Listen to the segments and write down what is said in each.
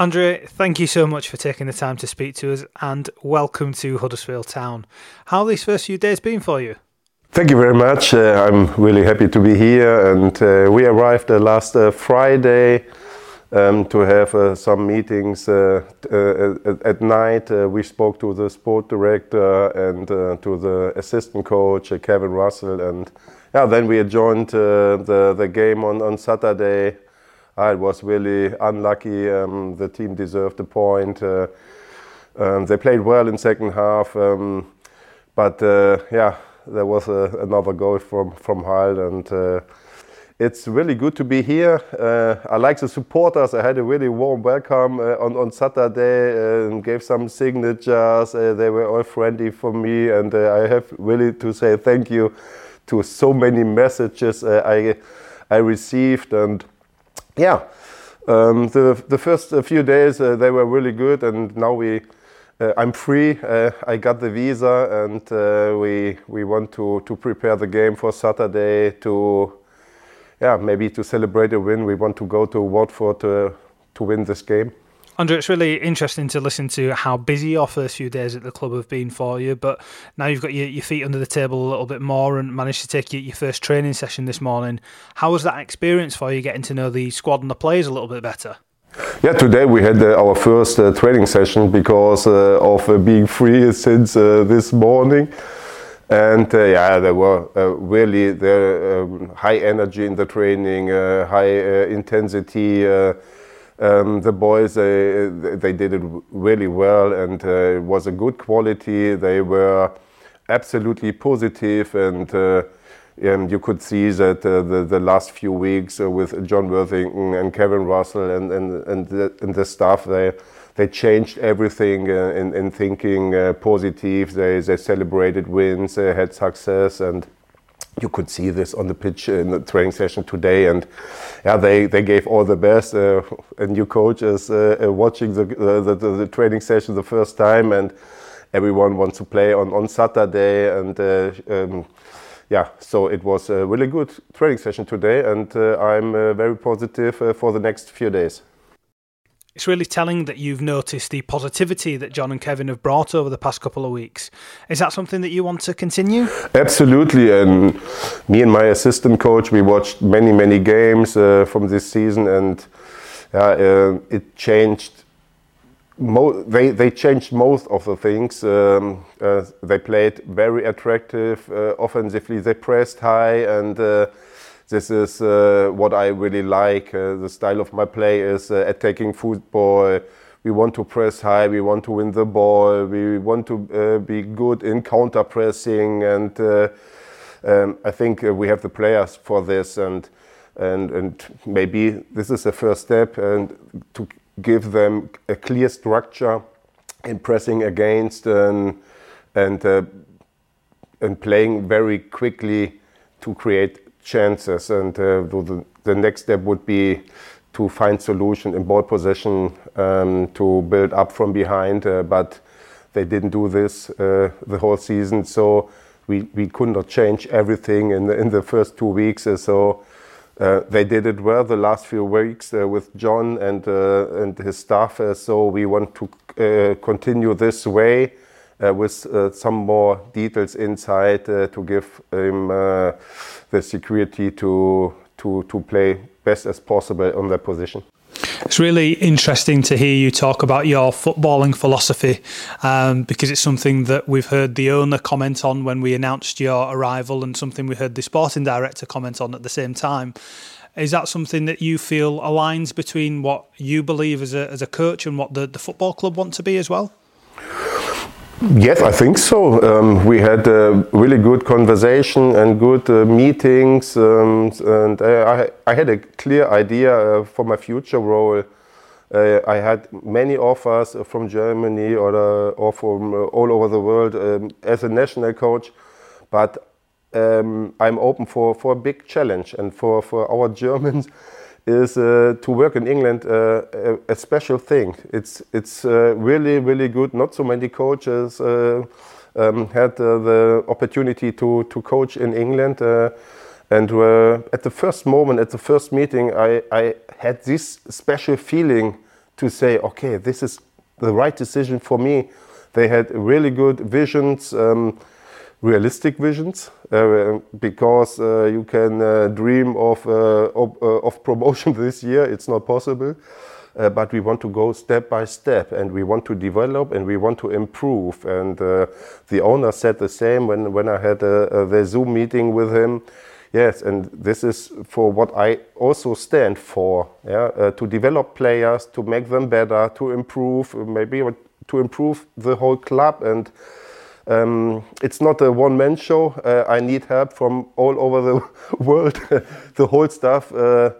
Andre, thank you so much for taking the time to speak to us and welcome to Huddersfield Town. How have these first few days been for you? Thank you very much. Uh, I'm really happy to be here. And uh, we arrived uh, last uh, Friday um, to have uh, some meetings uh, at, at, night. we spoke to the sport director and to the assistant coach, Kevin Russell. And yeah, then we joined the, the game on, on Saturday. I was really unlucky. Um, the team deserved a point. Uh, um, they played well in second half, um, but uh, yeah, there was a, another goal from from Hull, and uh, it's really good to be here. Uh, I like the supporters. I had a really warm welcome uh, on on Saturday and gave some signatures. Uh, they were all friendly for me, and I have really to say thank you to so many messages I I received and yeah, um, the the first few days uh, they were really good, and now we. Uh, I'm free. Uh, I got the visa, and uh, we we want to to prepare the game for Saturday. To yeah, maybe to celebrate a win. We want to go to Watford to to win this game. Andre, it's really interesting to listen to how busy your first few days at the club have been for you, but now you've got your, your feet under the table a little bit more and managed to take your, your first training session this morning. How was that experience for you getting to know the squad and the players a little bit better? Yeah, today we had uh, our first uh, training session because uh, of uh, being free since uh, this morning. And uh, yeah, there were really the um, high energy in the training, high intensity um, the boys they, did it really well and uh, it was a good quality. They were absolutely positive and uh, and you could see that uh, the, the last few weeks uh, with Jon Worthington and Kevin Russell and and and the, and the staff they they changed everything uh, in, in thinking positive. They they celebrated wins they had success and you could see this on the pitch in the training session today, and yeah, they, they gave all the best. Uh, a new coach is uh, uh watching the, the, the, the, training session the first time, and everyone wants to play on, on Saturday. And uh, um, yeah, so it was a really good training session today, and uh, I'm uh, very positive for the next few days. It's really telling that you've noticed the positivity that Jon and Kevin have brought over the past couple of weeks. Is that something that you want to continue? Absolutely. And me and my assistant coach, we watched many, many games uh, from this season, and uh, it changed. Mo- they they changed most of the things. Um, uh, they played very attractive uh, offensively. They pressed high and uh, this is uh, what I really like. Uh, the style of my play is uh, attacking football. We want to press high. We want to win the ball. We want to uh, be good in counter pressing, and uh, um, I think uh, we have the players for this. And and and maybe this is the first step, and to give them a clear structure in pressing against and and and playing very quickly to create chances. And uh, the, the next step would be to find solution in ball possession um, to build up from behind. Uh, but they didn't do this uh, the whole season, so we, we could not change everything in the, in the first two weeks. Uh, so uh, they did it well the last few weeks with Jon and and his staff. so we want to continue this way. Uh, with uh, some more details inside uh, to give him the security to, to, to play best as possible on that position. It's really interesting to hear you talk about your footballing philosophy um, because it's something that we've heard the owner comment on when we announced your arrival and something we heard the sporting director comment on at the same time. Is that something that you feel aligns between what you believe as a, as a coach and what the, the football club want to be as well? Yes, I think so. Um, we had a really good conversation and good uh, meetings, um, and I, I, had a clear idea uh, for my future role. Uh, I had many offers from Germany or, uh, or from uh, all over the world um, as a national coach, but um, I'm open for, for a big challenge and for, for our Germans is uh, to work in England uh, a, a, special thing. It's it's uh, really really good. Not so many coaches uh, um, had uh, the opportunity to to coach in England. Uh, and at the first moment, at the first meeting, I, I had this special feeling to say, okay, this is the right decision for me. They had really good visions, um, realistic visions, uh, because uh, you can uh, dream of, uh, of, uh, of, promotion this year. It's not possible. Uh, but we want to go step by step and we want to develop and we want to improve. And the owner said the same when, when I had a, the Zoom meeting with him. Yes, and this is for what I also stand for. Yeah, to develop players, to make them better, to improve, maybe to improve the whole club. And um, it's not a one-man show. Uh, I need help from all over the world, the whole staff, uh,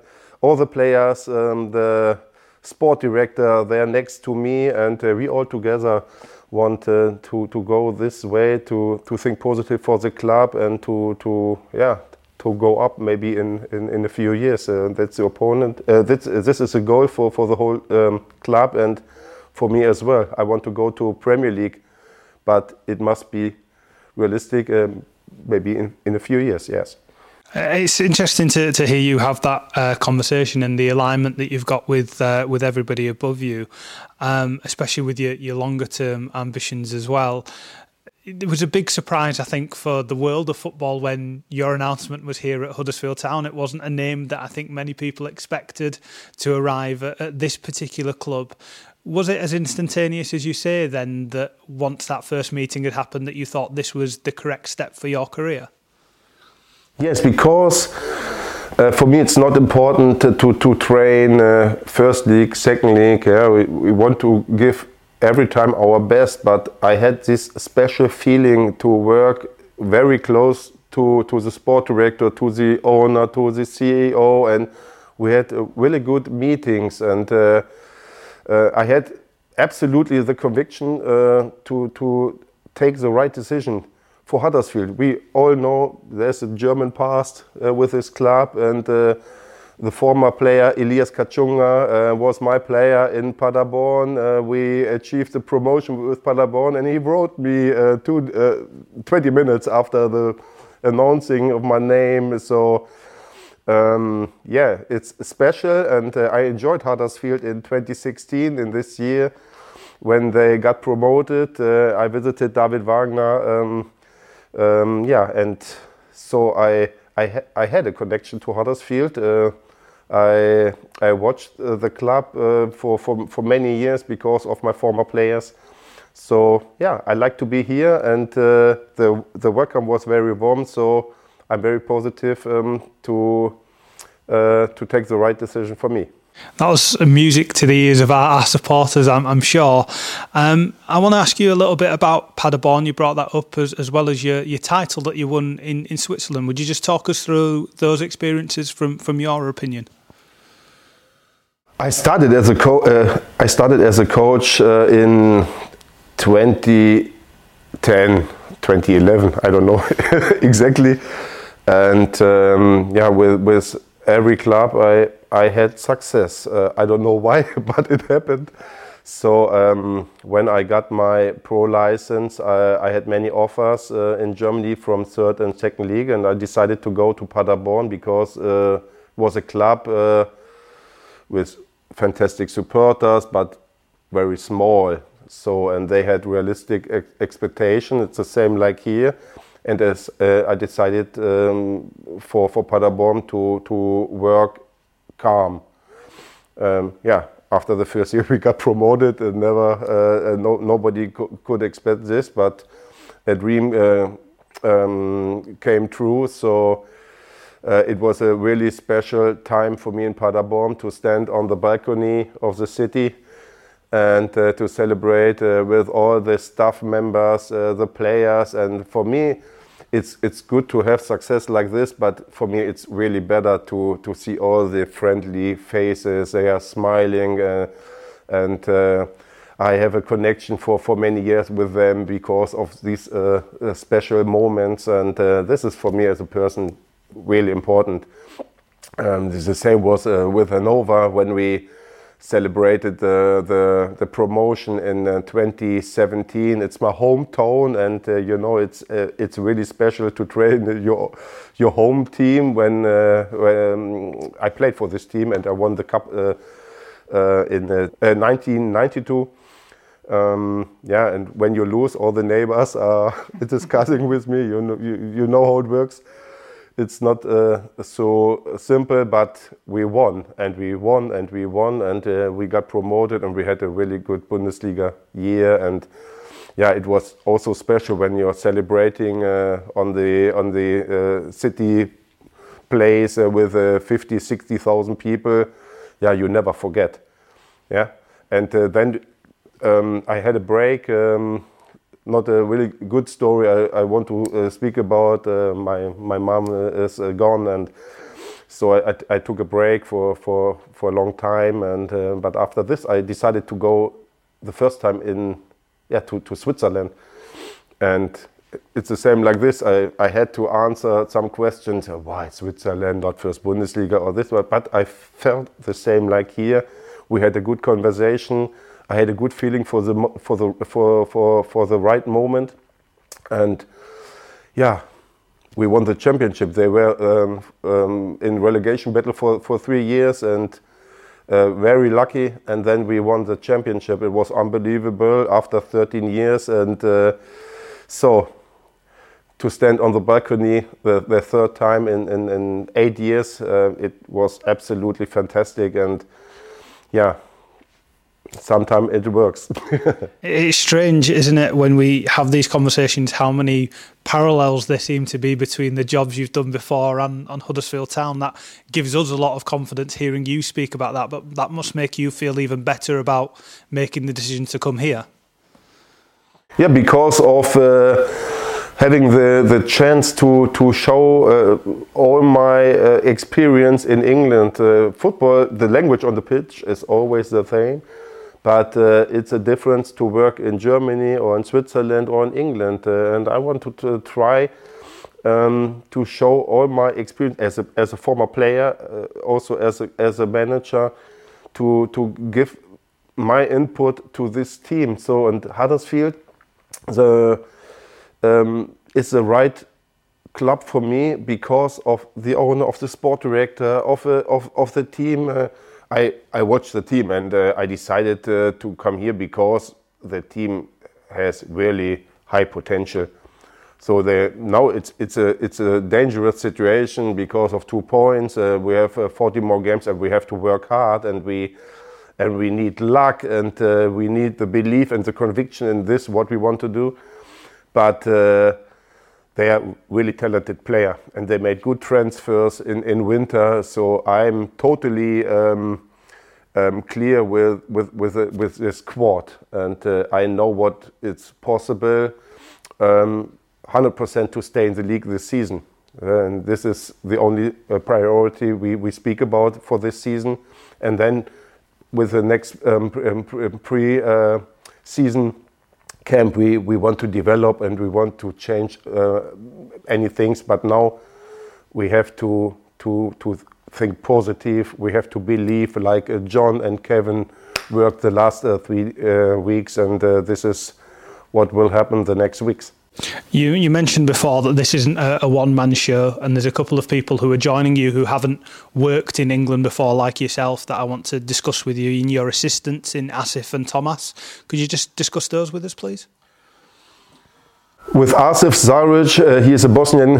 all the players, um, the sport director. They are next to me, and uh, we all together want uh, to to go this way to to think positive for the club and to to yeah to go up maybe in, in, in a few years. Uh, that's the opponent. Uh, this is a goal for, for the whole um, club and for me as well. I want to go to Premier League, but it must be realistic um, maybe in, in a few years, yes. Uh, it's interesting to, to hear you have that uh, conversation and the alignment that you've got with uh, with everybody above you, um, especially with your, your longer term ambitions as well it was a big surprise, I think, for the world of football when your announcement was here at Huddersfield Town. It wasn't a name that I think many people expected to arrive at, at this particular club. Was it as instantaneous as you say then that once that first meeting had happened that you thought this was the correct step for your career? Yes, because uh, for me it's not important to, to, train uh, first league, second league. Yeah? We, we want to give every time our best, but I had this special feeling to work very close to, to the sport director, to the owner, to the CEO, and we had uh, really good meetings. And uh, I had absolutely the conviction uh, to, to take the right decision for Huddersfield. We all know there's a German past uh, with this club, and uh, the former player Elias Kachunga uh, was my player in Paderborn. Uh, we achieved the promotion with Paderborn, and he wrote me uh, two, uh, 20 minutes after the announcing of my name. So, um, yeah, it's special, and uh, I enjoyed Huddersfield in 2016 in this year when they got promoted. Uh, I visited David Wagner, um, um, yeah, and so I. I, ha I, had a connection to Huddersfield. Uh, I I watched uh, the club uh, for, for for many years because of my former players. So yeah, I like to be here, and uh, the the welcome was very warm. So I'm very positive um, to uh, to take the right decision for me. That was music to the ears of our, our supporters, I'm, I'm sure. Um, I want to ask you a little bit about Paderborn. You brought that up as, as well as your, your title that you won in, in Switzerland. Would you just talk us through those experiences from, from your opinion? I started as a co- uh, I started as a coach uh, in 2010, 2011. I don't know exactly. And um, yeah, with with every club, I I had success. Uh, I don't know why, but it happened. So um, when I got my pro license, I, I had many offers uh, in Germany from third and second league, and I decided to go to Paderborn because uh, it was a club uh, with fantastic supporters, but very small. So, and they had realistic ex expectation. It's the same like here. And as uh, I decided um, for for Paderborn to to work calm. Um, yeah, after the first year we got promoted, and never uh, no, nobody co could expect this, but a dream uh, um, came true. So uh, it was a really special time for me in Paderborn to stand on the balcony of the city and uh, to celebrate uh, with all the staff members, uh, the players. And for me, it's it's good to have success like this, but for me, it's really better to to see all the friendly faces. They are smiling, uh, and uh, I have a connection for for many years with them because of these special moments. And this is for me as a person really important. Um, the same was uh, with Hannover when we celebrated the the, the promotion in uh, 2017. It's my hometown, and uh, you know it's uh, it's really special to train your your home team. When, uh, when I played for this team and I won the cup. Uh, uh, in uh, 1992. Um, yeah, and when you lose, all the neighbors are discussing with me. You know, you, you know how it works. It's not uh, so simple, but we won and we won and we won and uh, we got promoted and we had a really good Bundesliga year and yeah, it was also special when you're celebrating uh, on the on the uh, city place uh, with uh, 50, 60,000 people. Yeah, you never forget. Yeah, and uh, then um, I had a break. Um, not a really good story. I, I want to uh, speak about. my my mom is gone and so I, I, I, took a break for, for, for a long time and uh, but after this I decided to go the first time in yeah, to, to Switzerland. And it's the same like this. I, I had to answer some questions. Uh, why Switzerland, not first Bundesliga or this, but I felt the same like here. We had a good conversation. I had a good feeling for the for the for for for the right moment, and yeah, we won the championship. They were um, um, in relegation battle for for three years, and uh, very lucky, and then we won the championship. It was unbelievable after 13 years, and uh, so to stand on the balcony the, the third time in, in, in eight years, uh, it was absolutely fantastic, and yeah, sometimes it works. it's strange, isn't it, when we have these conversations, how many parallels there seem to be between the jobs you've done before and on Huddersfield Town. That gives us a lot of confidence hearing you speak about that, but that must make you feel even better about making the decision to come here. Yeah, because of. Uh, having the, the chance to, to show uh, all my uh, experience in England. Uh, football, the language on the pitch is always the same. But uh, it's a difference to work in Germany or in Switzerland or in England. Uh, and I want to, to try um, to show all my experience as a, as a former player, uh, also as a, as a manager, to, to give my input to this team. So, and Huddersfield the, um, is the right club for me because of the owner, of the sport director, of, uh, of, of the team. Uh, I, I watched the team and uh, I decided uh, to come here because the team has really high potential. So they, now it's it's a it's a dangerous situation because of two points. Uh, we have uh, 40 more games and we have to work hard and we and we need luck and uh, we need the belief and the conviction in this what we want to do. But uh, they are really talented player and they made good transfers in, in winter. So I'm totally um, um, clear with with with, uh, with this squad, and uh, I know what it's possible. Um, 100% to stay in the league this season, and this is the only uh, priority we, we speak about for this season. And then with the next um, pre-season uh, camp, we, we want to develop and we want to change uh, any things. But now we have to to to think positive. We have to believe, like uh, Jon and Kevin worked the last uh, three uh, weeks, and uh, this is what will happen the next weeks. You you mentioned before that this isn't a, a one man show, and there's a couple of people who are joining you who haven't worked in England before, like yourself, that I want to discuss with you. In your assistants in Asif and Thomas, could you just discuss those with us, please? With Asif Saric, uh, he is a Bosnian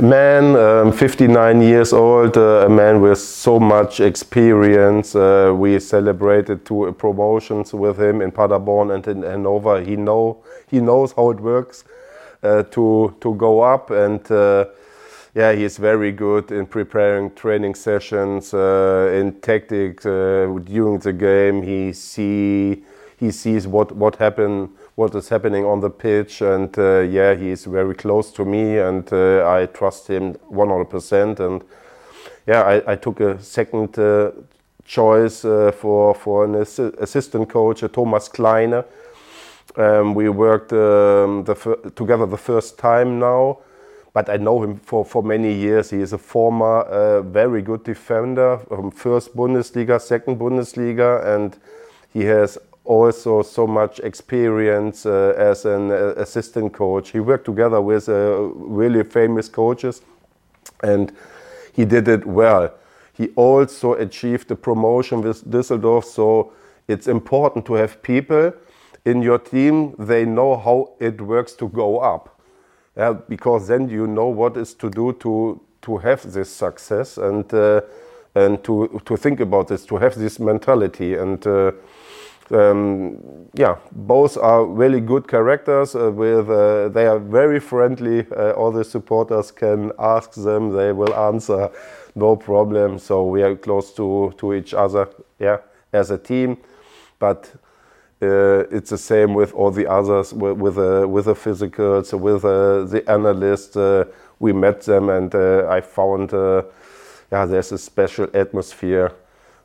man, um, 59 years old, uh, a man with so much experience. Uh, we celebrated two promotions with him in Paderborn and in Hanover. He know he knows how it works uh, to to go up, and uh, yeah, he is very good in preparing training sessions, uh, in tactics uh, during the game. He see he sees what what happened what is happening on the pitch. And uh, yeah, he is very close to me, and uh, I trust him 100%. And yeah, I, I took a second uh, choice for for an assi assistant coach, Thomas Kleine. Um, we worked um, the together the first time now, but I know him for, for many years. He is a former uh, very good defender from first Bundesliga, second Bundesliga, and he has also so much experience uh, as an uh, assistant coach. He worked together with uh, really famous coaches, and he did it well. he also achieved the promotion with Düsseldorf. So it's important to have people in your team. They know how it works to go up, because then you know what is to do to to have this success and uh, and to to think about this, to have this mentality and. Uh, um, yeah, both are really good characters. Uh, with uh, they are very friendly. Uh, all the supporters can ask them; they will answer, no problem. So we are close to to each other. Yeah, as a team, but. Uh, it's the same with all the others, with with, uh, with the physicals, with uh, the analysts. we met them, and I found, yeah, there's a special atmosphere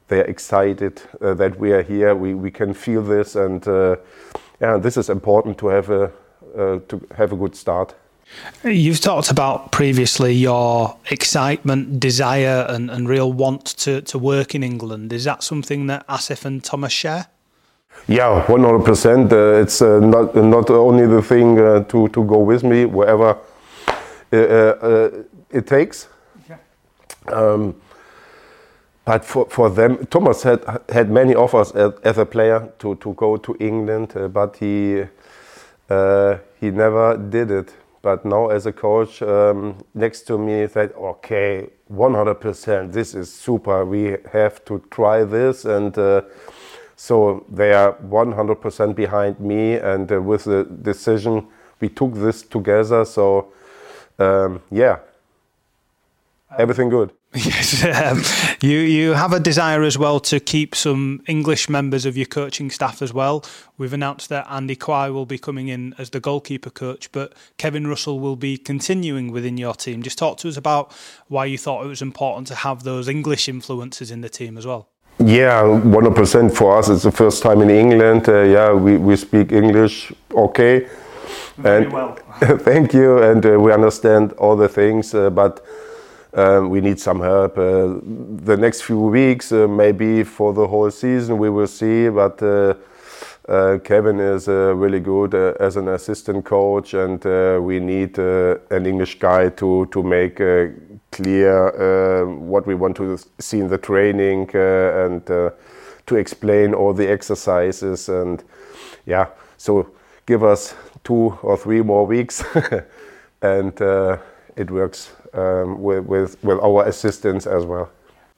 they're excited uh, that we are here. We, we can feel this, and uh, yeah, this is important to have a uh, to have a good start. You've talked about previously your excitement, desire, and, and real want to, to work in England. Is that something that Asif and Thomas share? Yeah, one hundred percent. Uh, it's uh, not not only the thing uh, to to go with me wherever it takes. Yeah. Um, but for, for them, Thomas had had many offers as, as a player to, to go to England, uh, but he uh, he never did it. But now, as a coach, um, next to me, said, "Okay, 100%. This is super. We have to try this." And uh, so they are 100% behind me. And uh, with the decision, we took this together. So um, yeah, everything good. Yes, um, you you have a desire as well to keep some English members of your coaching staff as well. We've announced that Andy Quy will be coming in as the goalkeeper coach, but Kevin Russell will be continuing within your team. Just talk to us about why you thought it was important to have those English influences in the team as well. Yeah, 100% for us. It's the first time in England. Uh, yeah, we, we speak English okay. Very and, well. thank you. And uh, we understand all the things, uh, but um, we need some help. Uh, the next few weeks, uh, maybe for the whole season, we will see. But uh, uh Kevin is uh, really good as an assistant coach, and we need an English guy to to make clear what we want to see in the training and to explain all the exercises. And yeah, so give us two or three more weeks, and it works um, with, with, with our assistance as well.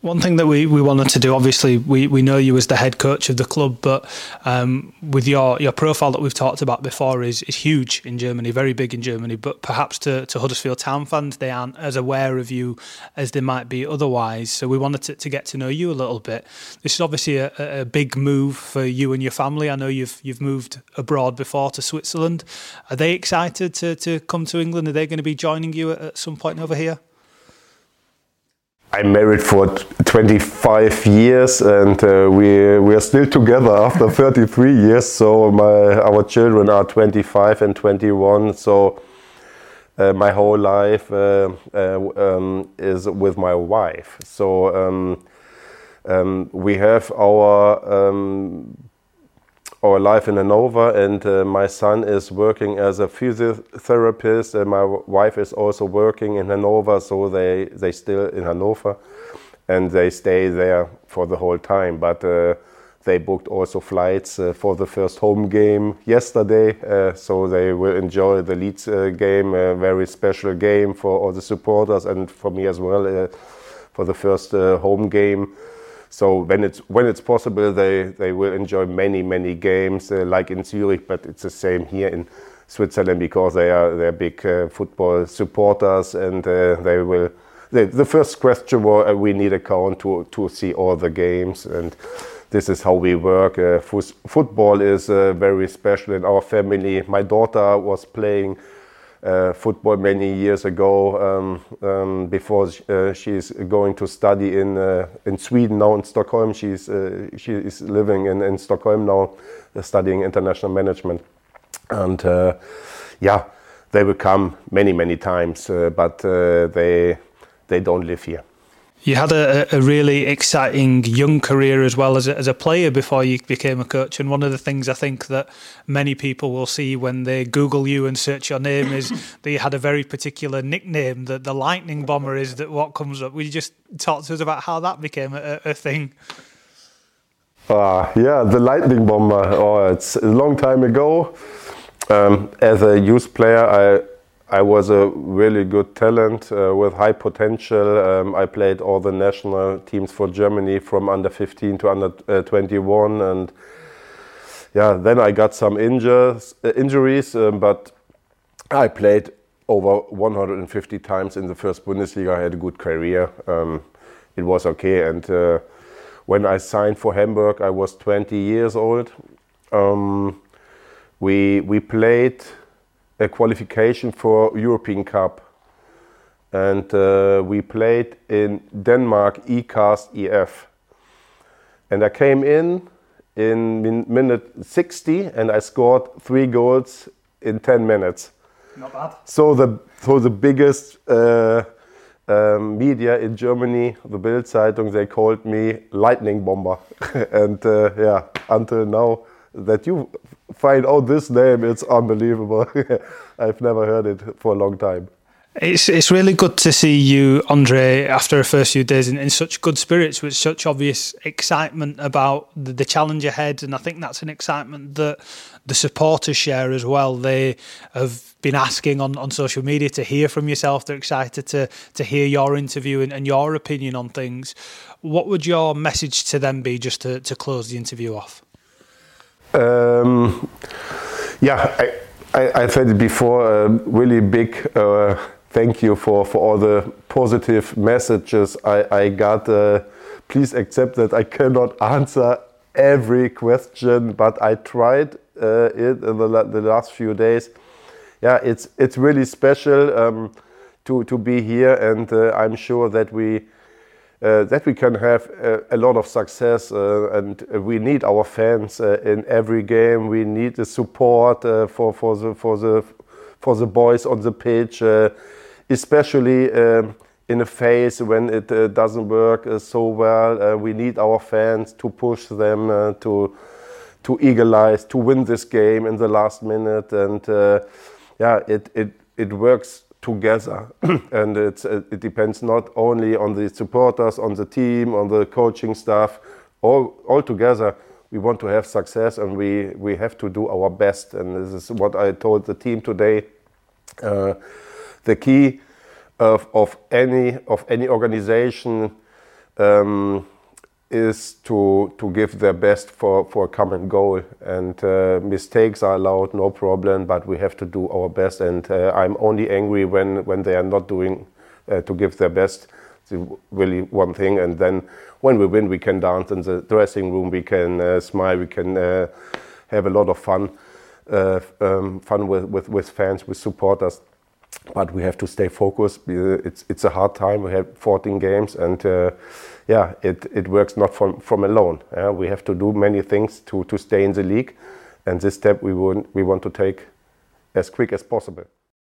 One thing that we, we wanted to do, obviously, we, we know you as the head coach of the club, but um, with your, your profile that we've talked about before is, is huge in Germany, very big in Germany. But perhaps to, to Huddersfield Town fans, they aren't as aware of you as they might be otherwise. So we wanted to, to get to know you a little bit. This is obviously a, a big move for you and your family. I know you've you've moved abroad before to Switzerland. Are they excited to, to come to England? Are they going to be joining you at, at some point over here? I'm married for 25 years, and uh, we we are still together after 33 years. So my our children are 25 and 21. So uh, my whole life uh, uh um, is with my wife. So um, um, we have our um, our life in Hanover, and uh, my son is working as a physiotherapist, and my wife is also working in Hanover, so they they still in Hanover, and they stay there for the whole time. But uh, they booked also flights uh, for the first home game yesterday, uh, so they will enjoy the Leeds uh, game, a very special game for all the supporters and for me as well, uh, for the first home game. So when it's when it's possible, they they will enjoy many many games uh, like in Zurich, but it's the same here in Switzerland because they are they're big uh, football supporters and uh, they will. The, first question was uh, we need a count to to see all the games and. This is how we work. Uh, football is uh, very special in our family. My daughter was playing uh, football many years ago um, um, before uh, she's going to study in uh, in Sweden now in Stockholm. She's uh, she is living in, in Stockholm now, uh, studying international management, and uh, yeah, they will come many many times, but they they don't live here. You had a, a, really exciting young career as well as a, as a player before you became a coach. And one of the things I think that many people will see when they Google you and search your name is that you had a very particular nickname, that the Lightning Bomber is that what comes up. Will you just talk to us about how that became a, a thing? Uh, yeah, the Lightning Bomber. Oh, it's a long time ago. Um, as a youth player, I I was a really good talent uh, with high potential. Um, I played all the national teams for Germany from under 15 to under uh, 21, and yeah, then I got some injures, uh, injuries, um, but I played over 150 times in the first Bundesliga. I had a good career. Um, it was okay, and uh, when I signed for Hamburg, I was 20 years old. Um, we we played a qualification for European Cup. And uh, we played in Denmark ECAST EF. And I came in in min minute 60 and I scored three goals in 10 minutes. Not bad. So the, so the biggest uh, um, media in Germany, the Bild Zeitung, they called me lightning bomber. and uh, yeah, until now, that you find out this name, it's unbelievable. I've never heard it for a long time. It's it's really good to see you, Andre, after a first few days in, in such good spirits with such obvious excitement about the, the, challenge ahead. And I think that's an excitement that the supporters share as well. They have been asking on, on social media to hear from yourself. They're excited to to hear your interview and, and your opinion on things. What would your message to them be just to, to close the interview off? Um, yeah, I, I, I, said it before. A really big uh, thank you for, for all the positive messages I, I got. Uh, please accept that I cannot answer every question, but I tried uh, it in the, the last few days. Yeah, it's it's really special um, to to be here, and uh, I'm sure that we uh, that we can have a, a lot of success uh, and we need our fans uh, in every game. We need the support uh, for, for the for the for the boys on the pitch uh, especially um, in a phase when it uh, doesn't work so well. We need our fans to push them to to eagle to win this game in the last minute. And yeah it it it works together. and uh, it depends not only on the supporters, on the team, on the coaching staff, all, all together. We want to have success and we, we have to do our best. And this is what I told the team today. Uh, the key of, of, any, of any organization um, is to to give their best for for a common goal. And uh, mistakes are allowed no problem but we have to do our best. And uh, i'm only angry when when they are not doing uh, to give their best. It's really one thing. And then when we win we can dance in the dressing room. We can uh, smile. We can uh, have a lot of fun uh, um, fun with, with with fans with supporters. But we have to stay focused. It's it's a hard time. We have 14 games and yeah, it, works not from, alone. We have to do many things to, stay in the league, and this step we want to take as quick as possible.